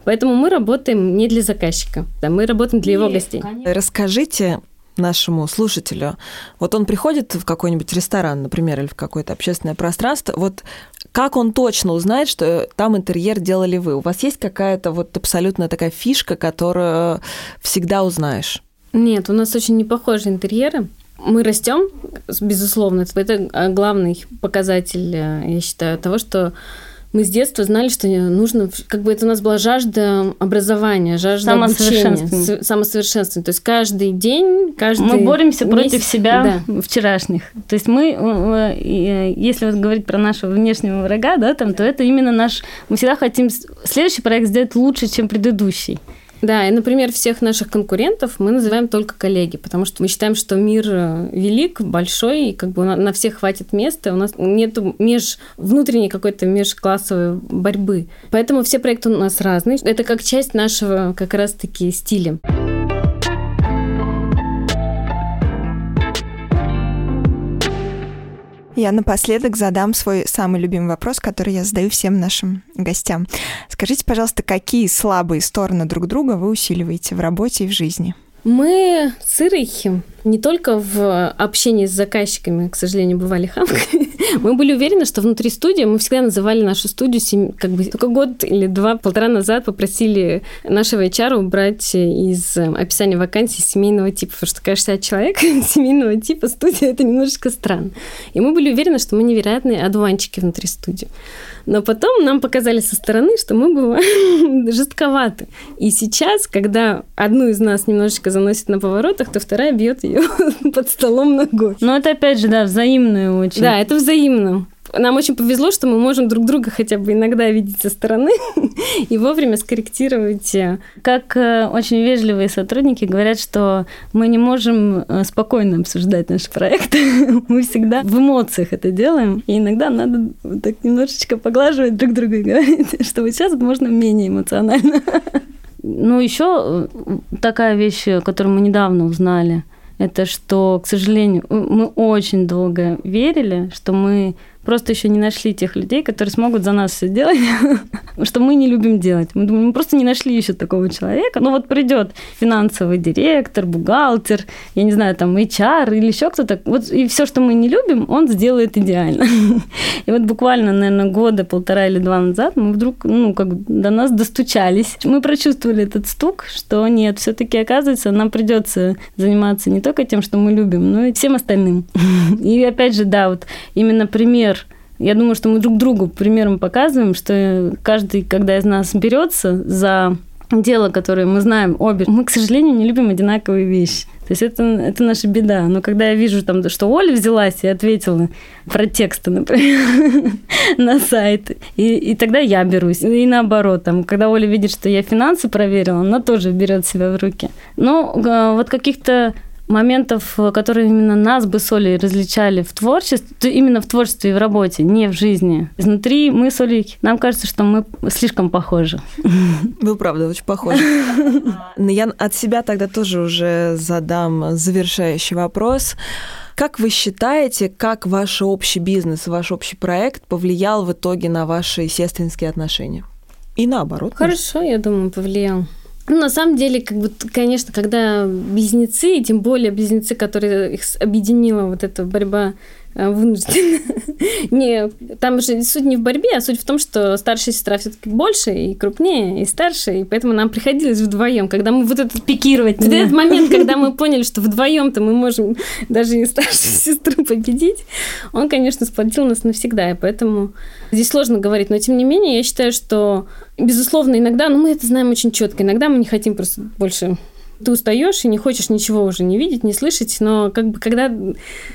Поэтому мы работаем не для заказчика, да, мы работаем для Нет, его гостей. Конечно. Расскажите нашему слушателю. Вот он приходит в какой-нибудь ресторан, например, или в какое-то общественное пространство, вот как он точно узнает, что там интерьер делали вы? У вас есть какая-то вот абсолютно такая фишка, которую всегда узнаешь? Нет, у нас очень непохожие интерьеры. Мы растем, безусловно, это главный показатель, э, я считаю, того, что мы с детства знали, что нужно, как бы это у нас была жажда образования, жажда обучения, самосовершенствования. То есть каждый день, каждый Мы боремся месяц, против себя да. вчерашних. То есть мы, э, э, если вот говорить про нашего внешнего врага, да, там, то это именно наш... Мы всегда хотим следующий проект сделать лучше, чем предыдущий. Да, и, например, всех наших конкурентов мы называем только коллеги, потому что мы считаем, что мир э, велик, большой, и как бы на всех хватит места, у нас нет меж внутренней какой-то межклассовой борьбы. Поэтому все проекты у нас разные. Это как часть нашего как раз-таки стиля. Я напоследок задам свой самый любимый вопрос, который я задаю всем нашим гостям. Скажите, пожалуйста, какие слабые стороны друг друга вы усиливаете в работе и в жизни? Мы с Ирой не только в общении с заказчиками, к сожалению, бывали хамками. Мы были уверены, что внутри студии мы всегда называли нашу студию как бы только год или два, полтора назад попросили нашего HR убрать из описания вакансии семейного типа, потому что, конечно, человек семейного типа студия это немножечко странно. И мы были уверены, что мы невероятные одуванчики внутри студии. Но потом нам показали со стороны, что мы бываем жестковаты. И сейчас, когда одну из нас немножечко заносит на поворотах, то вторая бьет ее под столом ногой. Но это опять же, да, взаимное очень. Да, это взаимно нам очень повезло, что мы можем друг друга хотя бы иногда видеть со стороны и вовремя скорректировать. Как э, очень вежливые сотрудники говорят, что мы не можем э, спокойно обсуждать наш проект. мы всегда в эмоциях это делаем. И иногда надо так немножечко поглаживать друг друга и говорить, что вот сейчас можно менее эмоционально. ну, еще э, такая вещь, которую мы недавно узнали, это что, к сожалению, мы очень долго верили, что мы просто еще не нашли тех людей, которые смогут за нас все делать, что мы не любим делать. Мы думаем, мы просто не нашли еще такого человека. Ну вот придет финансовый директор, бухгалтер, я не знаю, там HR или еще кто-то. Вот и все, что мы не любим, он сделает идеально. И вот буквально, наверное, года полтора или два назад мы вдруг, ну, как до нас достучались. Мы прочувствовали этот стук, что нет, все-таки оказывается, нам придется заниматься не только тем, что мы любим, но и всем остальным. И опять же, да, вот именно пример я думаю, что мы друг другу примером показываем, что каждый, когда из нас берется за дело, которое мы знаем обе, мы, к сожалению, не любим одинаковые вещи. То есть это, это наша беда. Но когда я вижу, там, что Оля взялась и ответила про тексты, например, на сайт, и, и тогда я берусь. И наоборот, там, когда Оля видит, что я финансы проверила, она тоже берет себя в руки. Но э, вот каких-то моментов, которые именно нас бы с Олей различали в творчестве, именно в творчестве и в работе, не в жизни. Изнутри мы с Олей, нам кажется, что мы слишком похожи. Вы правда очень похожи. Но я от себя тогда тоже уже задам завершающий вопрос. Как вы считаете, как ваш общий бизнес, ваш общий проект повлиял в итоге на ваши сестринские отношения? И наоборот. Хорошо, я думаю, повлиял. Ну, на самом деле, как бы, конечно, когда близнецы, и тем более близнецы, которые их объединила вот эта борьба вынуждена. не, там же суть не в борьбе, а суть в том, что старшая сестра все-таки больше и крупнее, и старше, и поэтому нам приходилось вдвоем, когда мы вот этот пикировать, вот этот момент, когда мы поняли, что вдвоем-то мы можем даже и старшую сестру победить, он, конечно, сплотил нас навсегда, и поэтому здесь сложно говорить, но тем не менее я считаю, что Безусловно, иногда, но мы это знаем очень четко. Иногда мы не хотим просто больше Ты устаешь и не хочешь ничего уже не видеть, не слышать, но как бы когда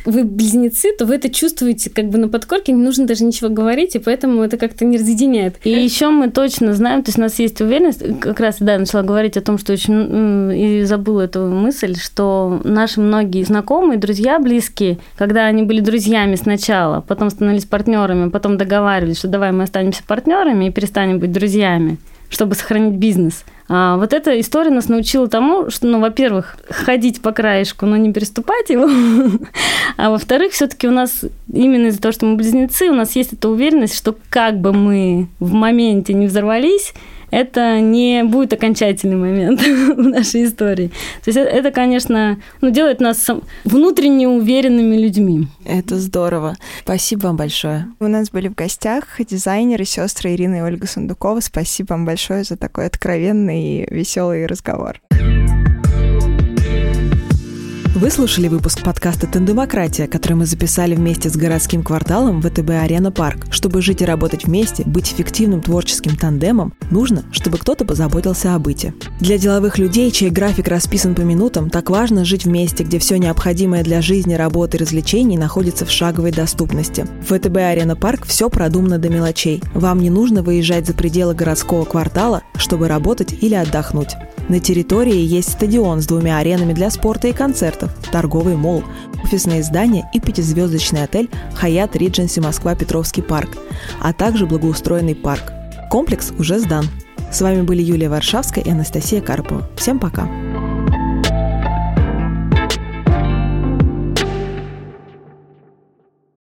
вы близнецы, то вы это чувствуете как бы на подкорке, не нужно даже ничего говорить, и поэтому это как-то не разъединяет. И еще мы точно знаем, то есть у нас есть уверенность, как раз, да, начала говорить о том, что очень, и забыла эту мысль, что наши многие знакомые, друзья близкие, когда они были друзьями сначала, потом становились партнерами, потом договаривались, что давай мы останемся партнерами и перестанем быть друзьями, чтобы сохранить бизнес. А вот эта история нас научила тому, что, ну, во-первых, ходить по краешку, но не переступать его, а во-вторых, все-таки у нас именно из-за того, что мы близнецы, у нас есть эта уверенность, что как бы мы в моменте не взорвались, это не будет окончательный момент в нашей истории. То есть это, конечно, ну, делает нас внутренне уверенными людьми. Это здорово. Спасибо вам большое. У нас были в гостях дизайнеры, сестры Ирина и Ольга Сундукова. Спасибо вам большое за такой откровенный и веселый разговор. Вы слушали выпуск подкаста «Тандемократия», который мы записали вместе с городским кварталом ВТБ «Арена Парк». Чтобы жить и работать вместе, быть эффективным творческим тандемом, нужно, чтобы кто-то позаботился о быте. Для деловых людей, чей график расписан по минутам, так важно жить вместе, где все необходимое для жизни, работы и развлечений находится в шаговой доступности. В ВТБ «Арена Парк» все продумано до мелочей. Вам не нужно выезжать за пределы городского квартала, чтобы работать или отдохнуть. На территории есть стадион с двумя аренами для спорта и концертов, торговый молл, офисные здания и пятизвездочный отель «Хаят Ридженси Москва Петровский парк», а также благоустроенный парк. Комплекс уже сдан. С вами были Юлия Варшавская и Анастасия Карпова. Всем пока!